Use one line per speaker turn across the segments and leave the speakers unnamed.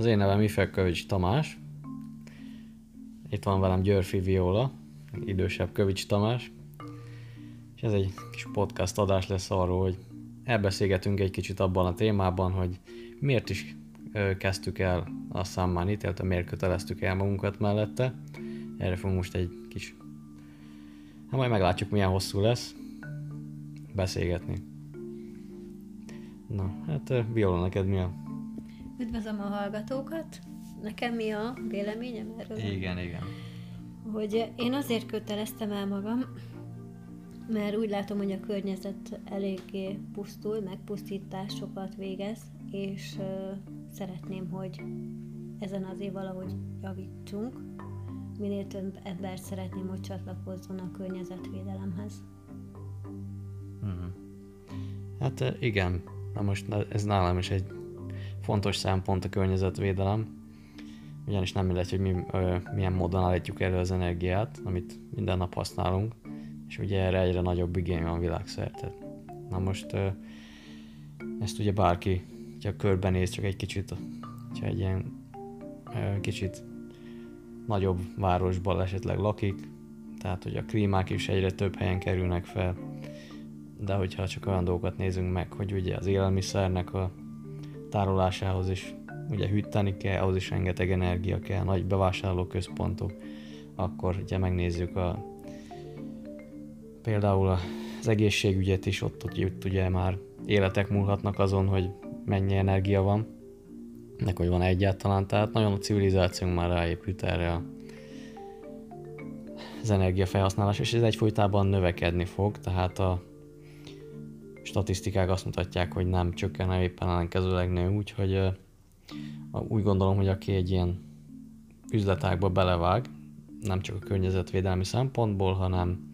Az én nevem Ifek Tamás. Itt van velem Györfi Viola, idősebb Kövics Tamás. És ez egy kis podcast adás lesz arról, hogy elbeszélgetünk egy kicsit abban a témában, hogy miért is kezdtük el a Summit, illetve miért köteleztük el magunkat mellette. Erre fogunk most egy kis... Hát majd meglátjuk, milyen hosszú lesz beszélgetni. Na, hát Viola, neked mi a
Üdvözlöm a hallgatókat! Nekem mi a véleményem erről?
Igen, igen.
Hogy én azért köteleztem el magam, mert úgy látom, hogy a környezet eléggé pusztul, meg pusztításokat végez, és uh, szeretném, hogy ezen azért valahogy javítsunk. Minél több ember szeretném, hogy csatlakozzon a környezetvédelemhez.
Uh-huh. Hát igen, na most ez nálam is egy fontos szempont a környezetvédelem, ugyanis nem mindegy, hogy mi, ö, milyen módon állítjuk elő az energiát, amit minden nap használunk, és ugye erre egyre nagyobb igény van világszerte. Na most ö, ezt ugye bárki, ha körbenéz csak egy kicsit, ha egy ilyen ö, kicsit nagyobb városban esetleg lakik, tehát hogy a klímák is egyre több helyen kerülnek fel, de hogyha csak olyan dolgokat nézünk meg, hogy ugye az élelmiszernek a tárolásához is ugye hűteni kell, ahhoz is rengeteg energia kell, nagy bevásárlóközpontok, akkor ugye megnézzük a például az egészségügyet is, ott, ott, ott ugye már életek múlhatnak azon, hogy mennyi energia van, meg hogy van egyáltalán, tehát nagyon a civilizációnk már ráépült erre a az energiafelhasználás, és ez egyfolytában növekedni fog, tehát a statisztikák azt mutatják, hogy nem csökken, hanem éppen ellenkezőleg nő, úgyhogy úgy gondolom, hogy aki egy ilyen üzletágba belevág, nem csak a környezetvédelmi szempontból, hanem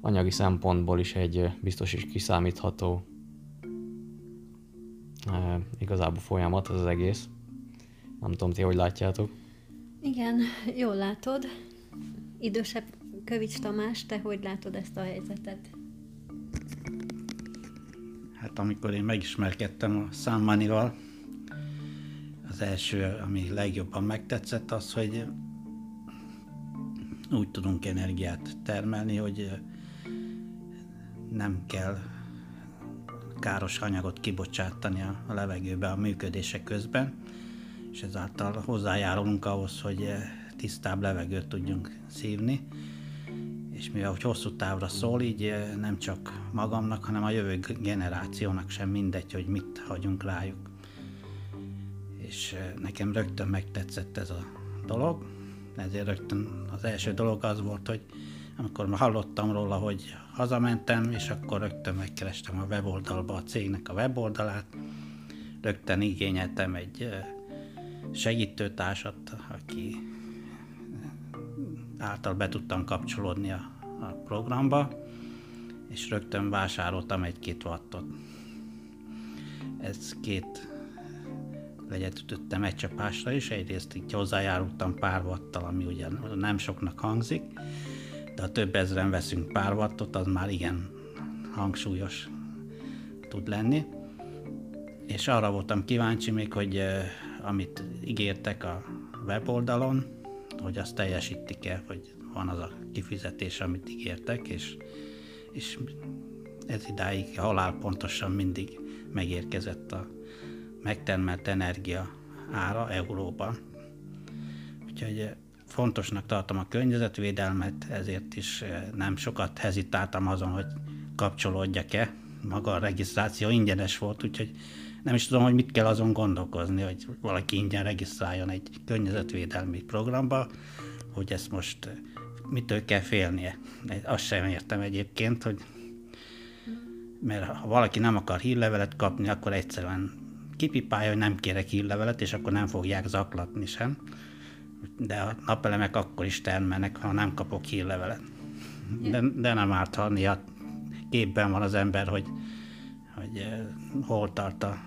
anyagi szempontból is egy biztos is kiszámítható igazából folyamat ez az egész. Nem tudom, ti hogy látjátok?
Igen, jól látod. Idősebb Kövics Tamás, te hogy látod ezt a helyzetet?
Hát amikor én megismerkedtem a Számmanival, az első, ami legjobban megtetszett, az, hogy úgy tudunk energiát termelni, hogy nem kell káros anyagot kibocsátani a levegőbe a működése közben, és ezáltal hozzájárulunk ahhoz, hogy tisztább levegőt tudjunk szívni, és mivel hogy hosszú távra szól, így eh, nem csak magamnak, hanem a jövő generációnak sem mindegy, hogy mit hagyunk rájuk. És eh, nekem rögtön megtetszett ez a dolog, ezért rögtön az első dolog az volt, hogy amikor már hallottam róla, hogy hazamentem, és akkor rögtön megkerestem a weboldalba a cégnek a weboldalát, rögtön igényeltem egy eh, segítőtársat, aki által be tudtam kapcsolódni a, a programba, és rögtön vásároltam egy-két wattot. Ez két legyet ütöttem egy csapásra is, egyrészt így hozzájárultam pár wattal, ami ugye nem soknak hangzik, de ha több ezeren veszünk pár wattot, az már igen hangsúlyos tud lenni. És arra voltam kíváncsi még, hogy eh, amit ígértek a weboldalon, hogy azt teljesítik-e, hogy van az a kifizetés, amit ígértek, és, és ez idáig halál pontosan mindig megérkezett a megtermelt energia ára euróban. Úgyhogy fontosnak tartom a környezetvédelmet, ezért is nem sokat hezitáltam azon, hogy kapcsolódjak-e. Maga a regisztráció ingyenes volt, úgyhogy nem is tudom, hogy mit kell azon gondolkozni, hogy valaki ingyen regisztráljon egy környezetvédelmi programba, hogy ezt most eh, mitől kell félnie. Azt sem értem egyébként, hogy mert ha valaki nem akar hírlevelet kapni, akkor egyszerűen kipipálja, hogy nem kérek hírlevelet, és akkor nem fogják zaklatni sem. De a napelemek akkor is termelnek, ha nem kapok hírlevelet. De, de nem árt, ha néha képben van az ember, hogy, hogy hol tart a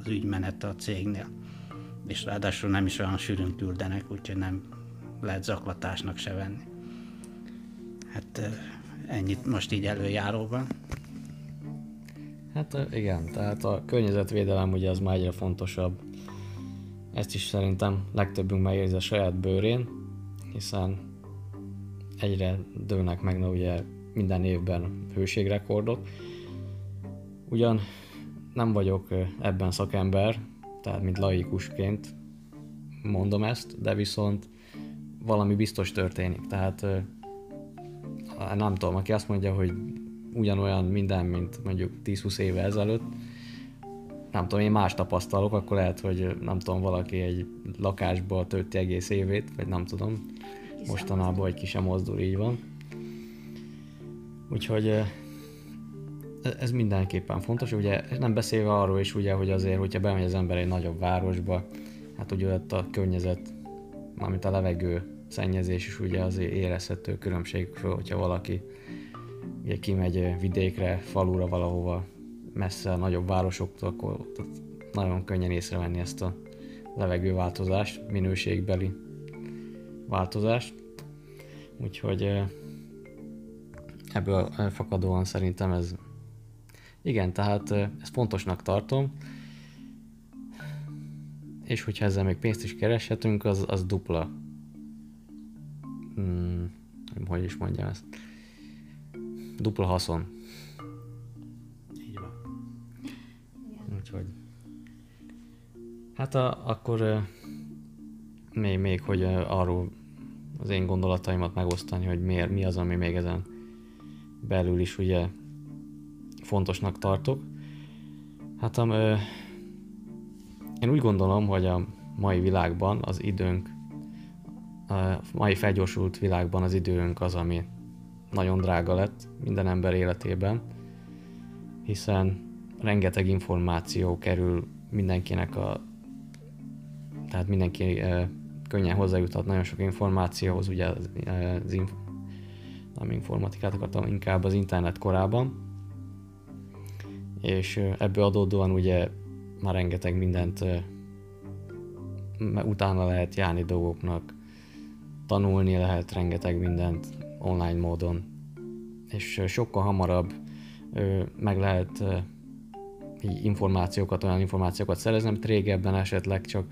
az ügymenet a cégnél. És ráadásul nem is olyan sűrűn küldenek, úgyhogy nem lehet zaklatásnak se venni. Hát ennyit most így előjáróban.
Hát igen, tehát a környezetvédelem ugye az már egyre fontosabb ezt is szerintem legtöbbünk megérzi a saját bőrén, hiszen egyre dőlnek meg ugye minden évben hőségrekordok. Ugyan nem vagyok ebben szakember, tehát mint laikusként mondom ezt, de viszont valami biztos történik. Tehát nem tudom, aki azt mondja, hogy ugyanolyan minden, mint mondjuk 10-20 éve ezelőtt, nem tudom, én más tapasztalok, akkor lehet, hogy nem tudom, valaki egy lakásba tölti egész évét, vagy nem tudom, mostanában, hogy ki sem mozdul, így van. Úgyhogy ez mindenképpen fontos, ugye nem beszélve arról is, ugye, hogy azért, hogyha bemegy az ember egy nagyobb városba, hát ugye ott a környezet, mármint a levegő szennyezés is ugye azért érezhető különbség, hogyha valaki ugye kimegy vidékre, falura valahova, messze a nagyobb városoktól, akkor nagyon könnyen észrevenni ezt a levegőváltozást, minőségbeli változást. Úgyhogy ebből fakadóan szerintem ez igen, tehát ezt fontosnak tartom, és hogyha ezzel még pénzt is kereshetünk, az, az dupla. Hmm, hogy is mondjam ezt? Dupla haszon.
Így van.
Úgyhogy... Hát a, akkor még, még, hogy arról az én gondolataimat megosztani, hogy miért, mi az, ami még ezen belül is ugye fontosnak tartok. Hát am, ö, én úgy gondolom, hogy a mai világban az időnk, a mai felgyorsult világban az időnk az, ami nagyon drága lett minden ember életében, hiszen rengeteg információ kerül mindenkinek a tehát mindenki e, könnyen hozzájuthat nagyon sok információhoz, ugye az, az inf, nem informatikát akartam, inkább az internet korában, és ebből adódóan ugye már rengeteg mindent utána lehet járni dolgoknak, tanulni lehet rengeteg mindent online módon, és sokkal hamarabb meg lehet információkat, olyan információkat szerezni, amit régebben esetleg csak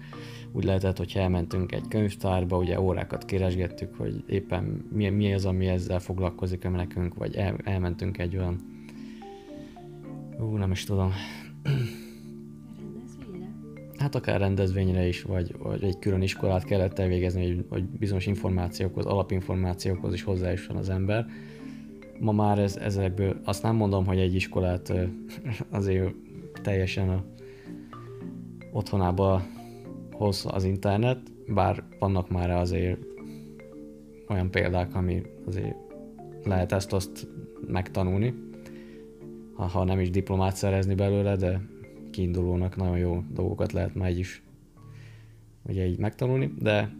úgy lehetett, hogy elmentünk egy könyvtárba, ugye órákat keresgettük, hogy éppen mi, mi az, ami ezzel foglalkozik nekünk, vagy el, elmentünk egy olyan, ú, nem is tudom, Hát akár rendezvényre is, vagy, vagy egy külön iskolát kellett elvégezni, hogy, hogy bizonyos információkhoz, alapinformációkhoz is hozzájusson az ember. Ma már ez, ezekből azt nem mondom, hogy egy iskolát azért teljesen a otthonába hoz az internet, bár vannak már azért olyan példák, ami azért lehet ezt-azt megtanulni, ha, nem is diplomát szerezni belőle, de kiindulónak nagyon jó dolgokat lehet már így is ugye így megtanulni, de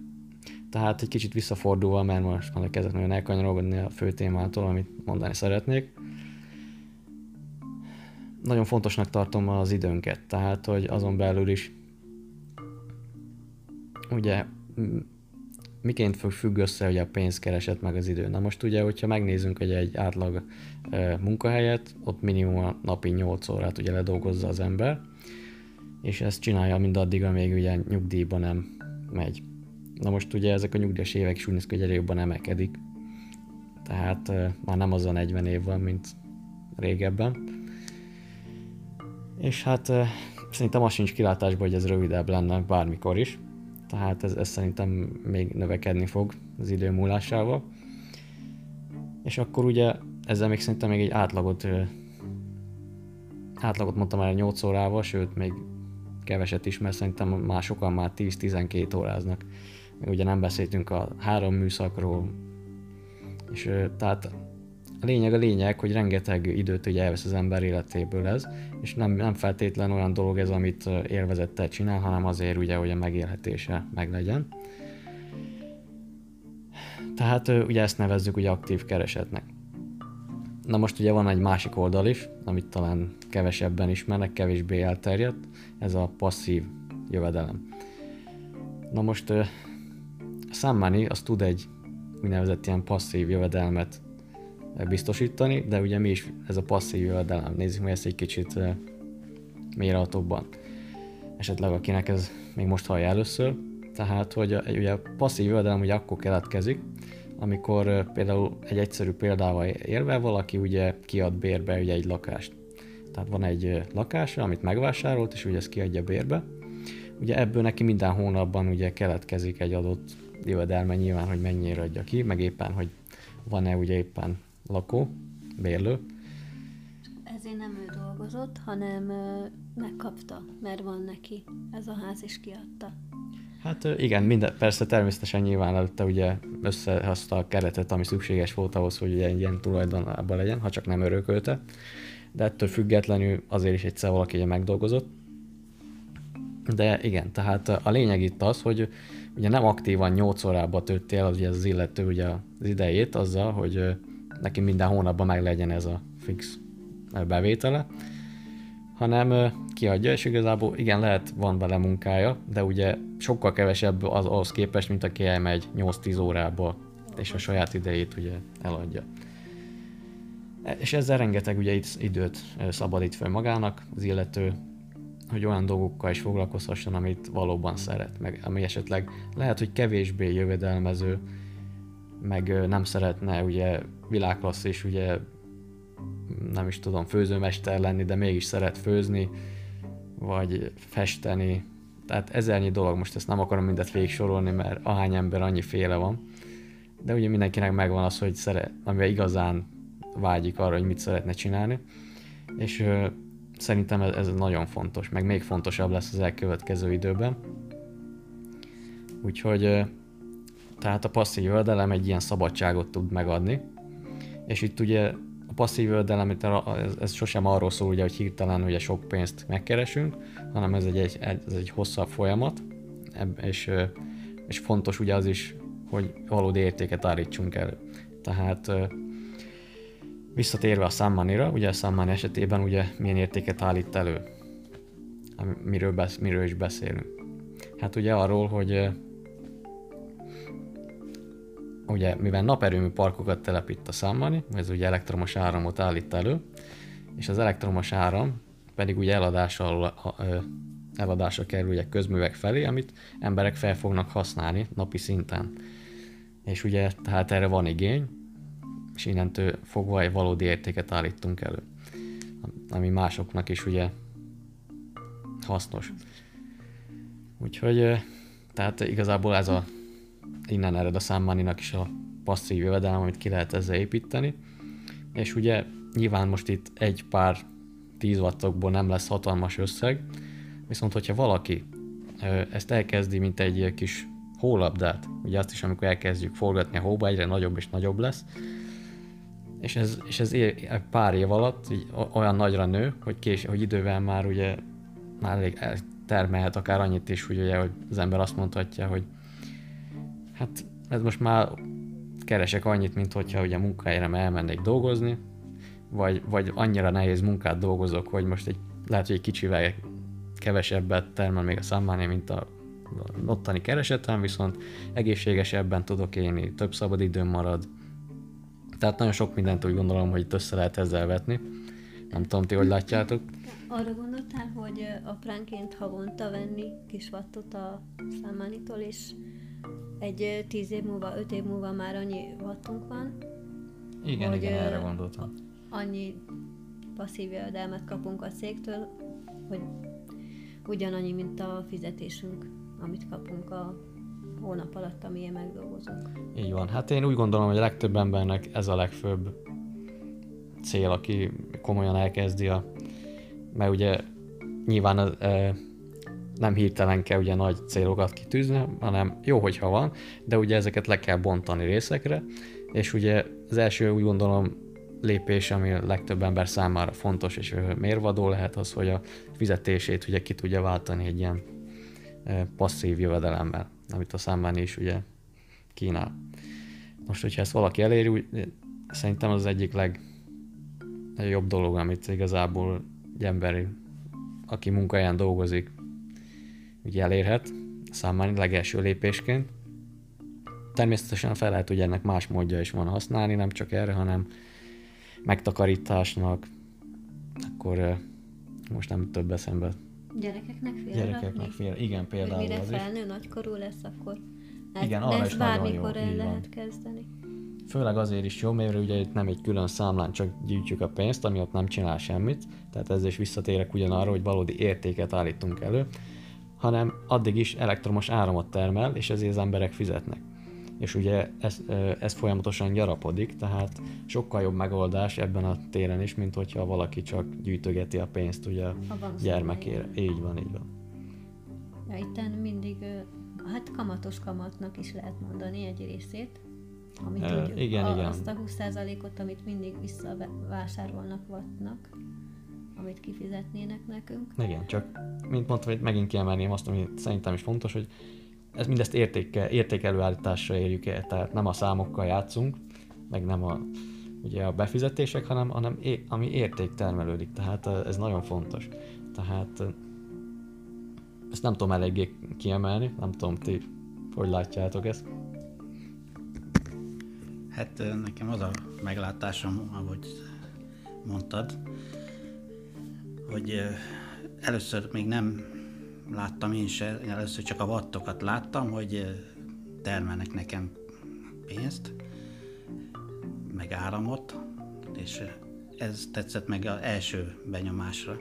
tehát egy kicsit visszafordulva, mert most már kezdek nagyon elkanyarodni a fő témától, amit mondani szeretnék. Nagyon fontosnak tartom az időnket, tehát hogy azon belül is ugye miként fog függ össze hogy a pénzkereset meg az idő. Na most ugye, hogyha megnézzünk hogy egy átlag munkahelyet, ott minimum a napi 8 órát ugye ledolgozza az ember, és ezt csinálja mindaddig, amíg ugye nyugdíjban nem megy. Na most ugye ezek a nyugdíjas évek is úgy néz ki, hogy jobban emelkedik. Tehát már nem az a 40 év van, mint régebben. És hát e, szerintem az sincs kilátásban, hogy ez rövidebb lenne bármikor is tehát ez, ez szerintem még növekedni fog az idő múlásával. És akkor ugye ezzel még szerintem még egy átlagot átlagot mondtam már 8 órával, sőt még keveset is, mert szerintem már sokan már 10-12 óráznak. Még ugye nem beszéltünk a három műszakról, és tehát a lényeg a lényeg, hogy rengeteg időt ugye elvesz az ember életéből ez, és nem, nem feltétlen olyan dolog ez, amit élvezettel csinál, hanem azért ugye, hogy a megélhetése meglegyen. Tehát ugye ezt nevezzük ugye aktív keresetnek. Na most ugye van egy másik oldal is, amit talán kevesebben ismernek, kevésbé elterjedt, ez a passzív jövedelem. Na most a Sam Money az tud egy úgynevezett ilyen passzív jövedelmet biztosítani, de ugye mi is ez a passzív jövedelem. Nézzük meg ezt egy kicsit mélyrehatóbban. esetleg akinek ez még most hallja először. Tehát, hogy ugye passzív jövedelem ugye akkor keletkezik, amikor például egy egyszerű példával érve valaki ugye kiad bérbe ugye egy lakást. Tehát van egy lakása, amit megvásárolt, és ugye ezt kiadja bérbe. Ugye ebből neki minden hónapban ugye keletkezik egy adott jövedelme nyilván, hogy mennyire adja ki, meg éppen, hogy van-e ugye éppen lakó, bérlő.
Ezért nem ő dolgozott, hanem megkapta, mert van neki ez a ház, és kiadta.
Hát igen, minden, persze természetesen nyilván előtte ugye összehozta a keretet, ami szükséges volt ahhoz, hogy ugye ilyen tulajdonában legyen, ha csak nem örökölte. De ettől függetlenül azért is egyszer valaki ugye megdolgozott. De igen, tehát a lényeg itt az, hogy ugye nem aktívan 8 órába tölti el ugye az illető ugye az idejét azzal, hogy neki minden hónapban meg legyen ez a fix bevétele, hanem kiadja, és igazából igen, lehet, van vele munkája, de ugye sokkal kevesebb az ahhoz képest, mint aki elmegy 8-10 órába, és a saját idejét ugye eladja. E, és ezzel rengeteg ugye időt szabadít fel magának az illető, hogy olyan dolgokkal is foglalkozhasson, amit valóban szeret, meg ami esetleg lehet, hogy kevésbé jövedelmező, meg nem szeretne ugye világklasszis, ugye nem is tudom, főzőmester lenni, de mégis szeret főzni, vagy festeni. Tehát ezernyi dolog, most ezt nem akarom mindet végig sorolni, mert ahány ember annyi féle van. De ugye mindenkinek megvan az, hogy szeret, amivel igazán vágyik arra, hogy mit szeretne csinálni. És ö, szerintem ez, ez nagyon fontos, meg még fontosabb lesz az elkövetkező időben. Úgyhogy ö, tehát a passzív jövedelem egy ilyen szabadságot tud megadni. És itt ugye a passzív jövedelem, ez, ez sosem arról szól, ugye, hogy hirtelen ugye sok pénzt megkeresünk, hanem ez egy, egy, ez egy hosszabb folyamat, és, és fontos ugye az is, hogy valódi értéket állítsunk elő. Tehát visszatérve a Sammanira, ugye a Samman esetében ugye milyen értéket állít elő, miről, besz, miről is beszélünk. Hát ugye arról, hogy ugye mivel naperőmű parkokat telepít a Sammani, ez ugye elektromos áramot állít elő, és az elektromos áram pedig ugye eladásra, eladásra kerül ugye közművek felé, amit emberek fel fognak használni napi szinten. És ugye tehát erre van igény, és innentől fogva egy valódi értéket állítunk elő, ami másoknak is ugye hasznos. Úgyhogy tehát igazából ez a innen ered a számmaninak is a passzív jövedelem, amit ki lehet ezzel építeni. És ugye nyilván most itt egy pár 10 wattokból nem lesz hatalmas összeg, viszont hogyha valaki ezt elkezdi, mint egy kis hólabdát, ugye azt is, amikor elkezdjük forgatni a hóba, egyre nagyobb és nagyobb lesz, és ez, és ez pár év alatt olyan nagyra nő, hogy, kés, hogy idővel már ugye már elég termelhet akár annyit is, hogy, ugye, hogy az ember azt mondhatja, hogy hát ez most már keresek annyit, mint hogyha ugye munkahelyre elmennék dolgozni, vagy, vagy annyira nehéz munkát dolgozok, hogy most egy, lehet, hogy egy kicsivel kevesebbet termel még a számmáné, mint a ottani keresetem, viszont egészségesebben tudok élni, több szabad időm marad. Tehát nagyon sok mindent úgy gondolom, hogy itt össze lehet ezzel vetni. Nem tudom, ti hogy látjátok?
Arra gondoltál, hogy apránként havonta venni kis vattot a számánitól, és egy tíz év múlva, öt év múlva már annyi wattunk van.
Igen, hogy igen, erre gondoltam.
Annyi passzív jövedelmet kapunk a cégtől, hogy ugyanannyi, mint a fizetésünk, amit kapunk a hónap alatt, amilyen megdolgozunk.
Így van. Hát én úgy gondolom, hogy a legtöbb embernek ez a legfőbb cél, aki komolyan elkezdi a... Mert ugye nyilván nem hirtelen kell ugye nagy célokat kitűzni, hanem jó, hogyha van, de ugye ezeket le kell bontani részekre, és ugye az első úgy gondolom lépés, ami a legtöbb ember számára fontos és mérvadó lehet az, hogy a fizetését ugye ki tudja váltani egy ilyen passzív jövedelemmel, amit a számban is ugye kínál. Most, hogyha ezt valaki eléri, úgy, szerintem az egyik leg, legjobb dolog, amit igazából egy ember, aki munkáján dolgozik, ugye elérhet számára legelső lépésként. Természetesen fel lehet, hogy ennek más módja is van használni, nem csak erre, hanem megtakarításnak, akkor most nem több eszembe
Gyerekeknek félre
Gyerekeknek
rakni?
fél, igen, például
mire
az is.
felnő, nagykorú lesz, akkor hát
Igen, arra
ezt
is
bármikor el lehet kezdeni.
Főleg azért is jó, mert ugye itt nem egy külön számlán csak gyűjtjük a pénzt, ami ott nem csinál semmit, tehát ezzel is visszatérek ugyanarra, hogy valódi értéket állítunk elő, hanem addig is elektromos áramot termel, és ezért az emberek fizetnek. És ugye ez, ez folyamatosan gyarapodik, tehát sokkal jobb megoldás ebben a téren is, mint hogyha valaki csak gyűjtögeti a pénzt ugye a gyermekére. Így van, így van.
Ja, itten mindig, hát kamatos kamatnak is lehet mondani egy részét, amit
Ö,
úgy,
igen,
a,
igen.
azt a 20%-ot, amit mindig visszavásárolnak vatnak, amit kifizetnének nekünk.
Igen, csak mint mondtam, hogy megint kiemelném azt, ami szerintem is fontos, hogy ez mindezt értéke, értékelőállításra érjük el, tehát nem a számokkal játszunk, meg nem a, ugye a befizetések, hanem, hanem é, ami érték termelődik, tehát eh, ez nagyon fontos. Tehát eh, ezt nem tudom eléggé kiemelni, nem tudom, ti hogy látjátok ezt.
Hát ö, nekem az a meglátásom, ahogy mondtad, hogy először még nem láttam én se, először csak a wattokat láttam, hogy termelnek nekem pénzt, meg áramot, és ez tetszett meg az első benyomásra.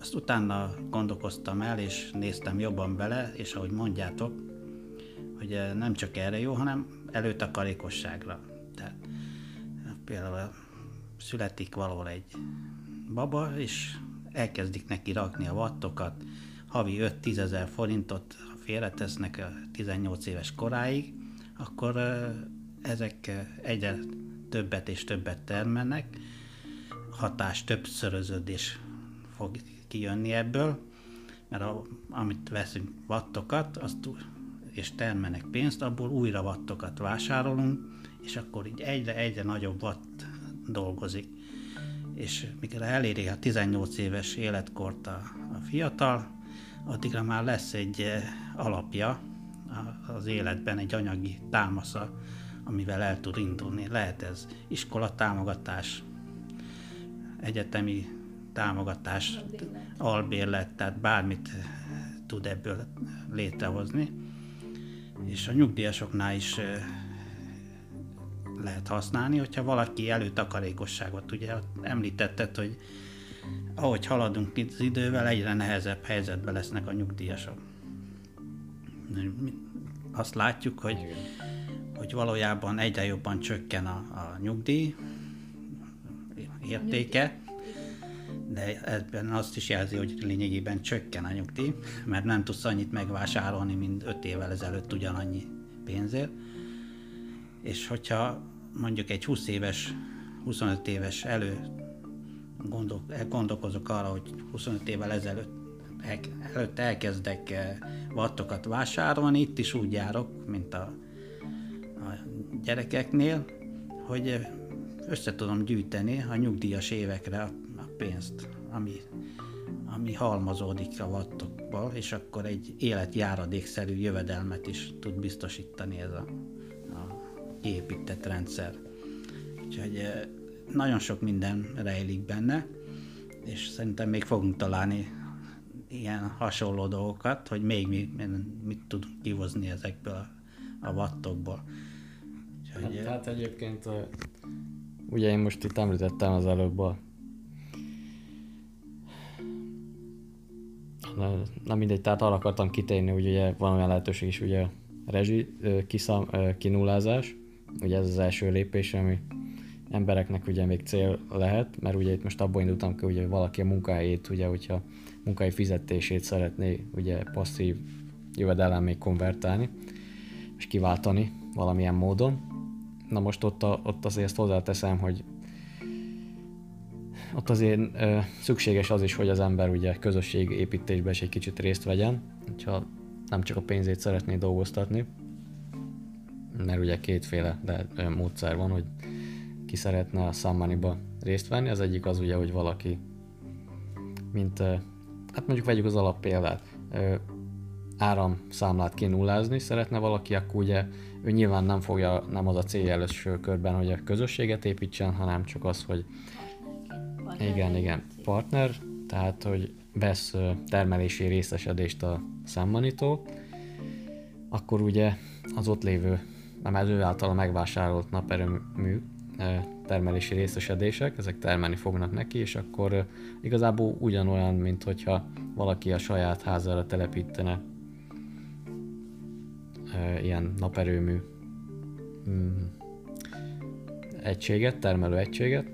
Azt utána gondolkoztam el, és néztem jobban bele, és ahogy mondjátok, hogy nem csak erre jó, hanem előtakarékosságra. Tehát eh, például születik valahol egy baba, és elkezdik neki rakni a wattokat, havi 5-10 ezer forintot félretesznek a 18 éves koráig, akkor ezek egyre többet és többet termelnek, hatás többszöröződés fog kijönni ebből, mert a, amit veszünk wattokat, azt, és termelnek pénzt, abból újra wattokat vásárolunk, és akkor így egyre-egyre nagyobb watt dolgozik. És mikor eléri a 18 éves életkort a, a fiatal, addigra már lesz egy eh, alapja az életben, egy anyagi támasza, amivel el tud indulni. Lehet ez iskolatámogatás, egyetemi támogatás,
Albérlet.
albérlet, tehát bármit eh, tud ebből létrehozni. És a nyugdíjasoknál is eh, lehet használni, hogyha valaki előtakarékosságot, ugye említetted, hogy ahogy haladunk itt az idővel, egyre nehezebb helyzetben lesznek a nyugdíjasok. Azt látjuk, hogy, hogy valójában egyre jobban csökken a, a nyugdíj értéke, de ebben azt is jelzi, hogy lényegében csökken a nyugdíj, mert nem tudsz annyit megvásárolni, mint 5 évvel ezelőtt ugyanannyi pénzért. És hogyha mondjuk egy 20 éves, 25 éves elő gondol, gondolkozok arra, hogy 25 évvel ezelőtt el, előtt elkezdek eh, wattokat vásárolni, itt is úgy járok, mint a, a gyerekeknél, hogy eh, össze tudom gyűjteni a nyugdíjas évekre a, a pénzt, ami, ami halmazódik a wattokból, és akkor egy életjáradékszerű jövedelmet is tud biztosítani ez a kiépített rendszer. Úgyhogy eh, nagyon sok minden rejlik benne, és szerintem még fogunk találni ilyen hasonló dolgokat, hogy még mi, mit tudunk kihozni ezekből a, a wattokból. Úgyhogy,
Hát,
eh,
tehát egyébként ö, ugye én most itt említettem az előbb a na, na mindegy, tehát arra akartam kitérni, hogy ugye van olyan lehetőség is, ugye a rezsi ö, kinullázás, ugye ez az első lépés, ami embereknek ugye még cél lehet, mert ugye itt most abból indultam ki, ugye valaki a munkahelyét, ugye hogyha munkai fizetését szeretné ugye passzív jövedelem még konvertálni, és kiváltani valamilyen módon. Na most ott, a, ott azért ezt hozzáteszem, hogy ott azért ö, szükséges az is, hogy az ember ugye közösség építésben is egy kicsit részt vegyen, hogyha nem csak a pénzét szeretné dolgoztatni, mert ugye kétféle de, ö, módszer van, hogy ki szeretne a Summoniba részt venni. Az egyik az ugye, hogy valaki, mint, hát mondjuk vegyük az alappéldát, ö, áramszámlát kinullázni szeretne valaki, akkor ugye ő nyilván nem fogja, nem az a célja először körben, hogy a közösséget építsen, hanem csak az, hogy igen, igen, partner. Tehát hogy vesz termelési részesedést a számmanitól, akkor ugye az ott lévő, nem az ő által megvásárolt naperőmű termelési részesedések, ezek termelni fognak neki, és akkor igazából ugyanolyan, mint hogyha valaki a saját házára telepítene ilyen naperőmű mm, egységet, termelő egységet,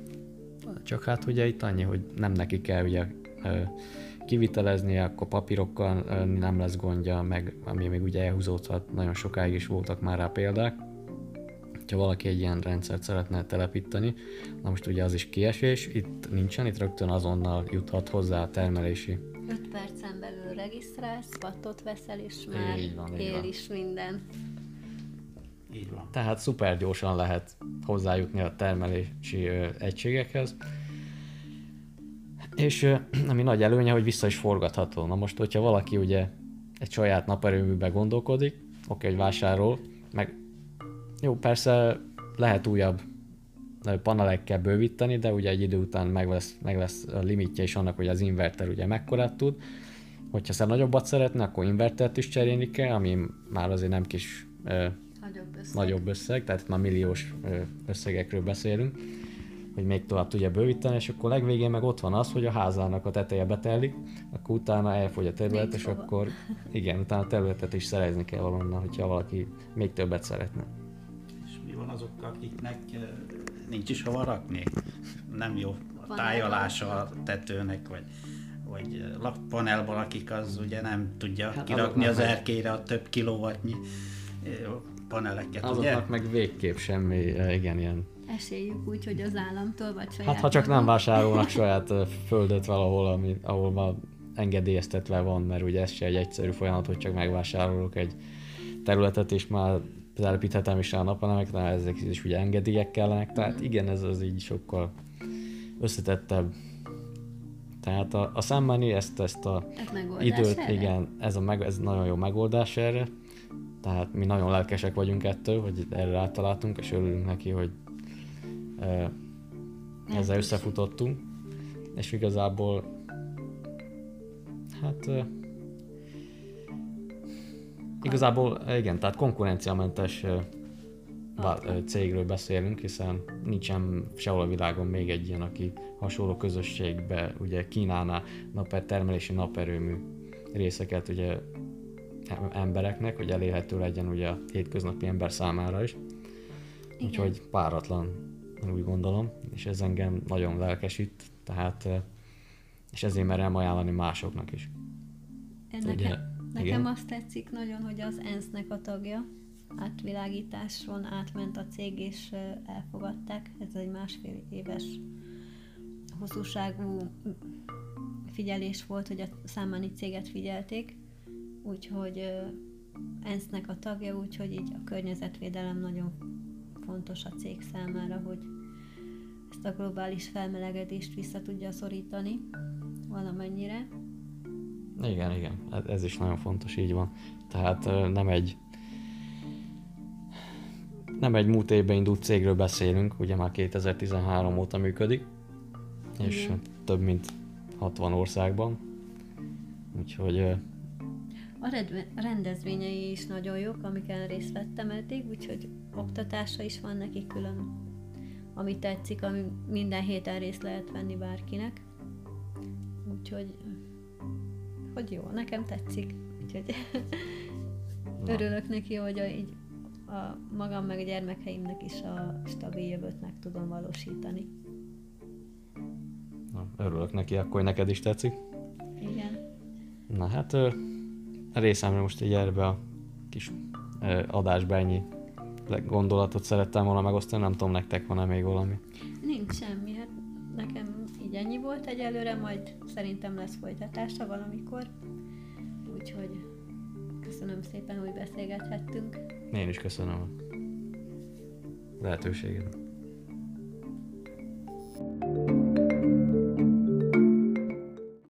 csak hát ugye itt annyi, hogy nem neki kell ugye ö, kivitelezni, akkor papírokkal nem lesz gondja, meg ami még ugye elhúzódhat, nagyon sokáig is voltak már rá példák. Ha valaki egy ilyen rendszert szeretne telepíteni, na most ugye az is kiesés, itt nincsen, itt rögtön azonnal juthat hozzá a termelési
5 percen belül regisztrálsz, pattot veszel, és már
Így van, így
él
van.
is minden.
Így van.
Tehát szuper gyorsan lehet hozzájutni a termelési ö, egységekhez. És ami nagy előnye, hogy vissza is forgatható. Na most, hogyha valaki ugye egy saját naperőműbe gondolkodik, oké, hogy vásárol, meg jó, persze lehet újabb panelekkel bővíteni, de ugye egy idő után meg lesz, meg lesz a limitje is annak, hogy az inverter ugye mekkorát tud. Hogyha szer nagyobbat szeretne, akkor invertert is cserélni kell, ami már azért nem kis ö,
Nagyobb összeg.
nagyobb összeg, tehát már milliós ö, összegekről beszélünk, hogy még tovább tudja bővíteni, és akkor legvégén meg ott van az, hogy a házának a teteje betelik, akkor utána elfogy a terület,
Nincs
és
hova.
akkor igen, utána a területet is szerezni kell valonnan, hogyha valaki még többet szeretne.
És mi van azokkal, akiknek ö, nincs is hova rakni? Nem jó a tájolása a tetőnek, vagy, vagy ö, lakpanelban, akik az ugye nem tudja
Hát
kirakni az erkére a több kilovatnyi ö, paneleket, ugye?
Azoknak meg végképp semmi, igen, ilyen.
Esélyük úgy, hogy az államtól vagy saját
Hát ha csak nem vásárolnak saját földet valahol, ami, ahol már engedélyeztetve van, mert ugye ez se egy egyszerű folyamat, hogy csak megvásárolok egy területet, és már telepíthetem is rá a napelemekre, ezek is ugye engedélyek kellenek, tehát igen, ez az így sokkal összetettebb. Tehát a, a számmani ezt, ezt a
Ez
időt,
erre?
igen, ez, a meg, ez nagyon jó megoldás erre. Tehát mi nagyon lelkesek vagyunk ettől, hogy erre rátaláltunk, és örülünk neki, hogy ezzel
Lehetőség.
összefutottunk. És igazából hát igazából igen, tehát konkurenciamentes cégről beszélünk, hiszen nincsen sehol a világon még egy ilyen, aki hasonló közösségbe ugye kínálná naper, termelési naperőmű részeket ugye em- embereknek, hogy elérhető legyen ugye a hétköznapi ember számára is.
Igen.
Úgyhogy páratlan, úgy gondolom, és ez engem nagyon lelkesít, tehát eh, és ezért merem ajánlani másoknak is.
Nekem,
Ugye,
nekem
igen.
azt tetszik nagyon, hogy az ENSZ-nek a tagja átvilágításon átment a cég, és elfogadták. Ez egy másfél éves hosszúságú figyelés volt, hogy a számáni céget figyelték, úgyhogy ENSZ-nek a tagja, úgyhogy így a környezetvédelem nagyon fontos a cég számára, hogy ezt a globális felmelegedést vissza tudja szorítani valamennyire.
Igen, igen, ez- is nagyon fontos, így van. Tehát eh, nem egy nem egy múlt évben indult cégről beszélünk, ugye már 2013 óta működik, és
Igen.
több mint 60 országban. Úgyhogy
A rendezvényei is nagyon jók, amiken részt vettem eddig, úgyhogy oktatása is van neki külön, ami tetszik, ami minden héten részt lehet venni bárkinek. Úgyhogy, hogy jó, nekem tetszik. Úgyhogy örülök neki, hogy a, így a magam meg a gyermekeimnek is a stabil jövőt meg tudom valósítani.
na, örülök neki, akkor hogy neked is tetszik.
Igen.
Na hát részemre most így erbe a kis adásba ennyi gondolatot szerettem volna megosztani, nem tudom, nektek van-e még valami?
Nincs semmi, hát nekem így ennyi volt egyelőre, majd szerintem lesz folytatása valamikor, úgyhogy köszönöm szépen, hogy beszélgethettünk.
Én is köszönöm a lehetőséget. thank you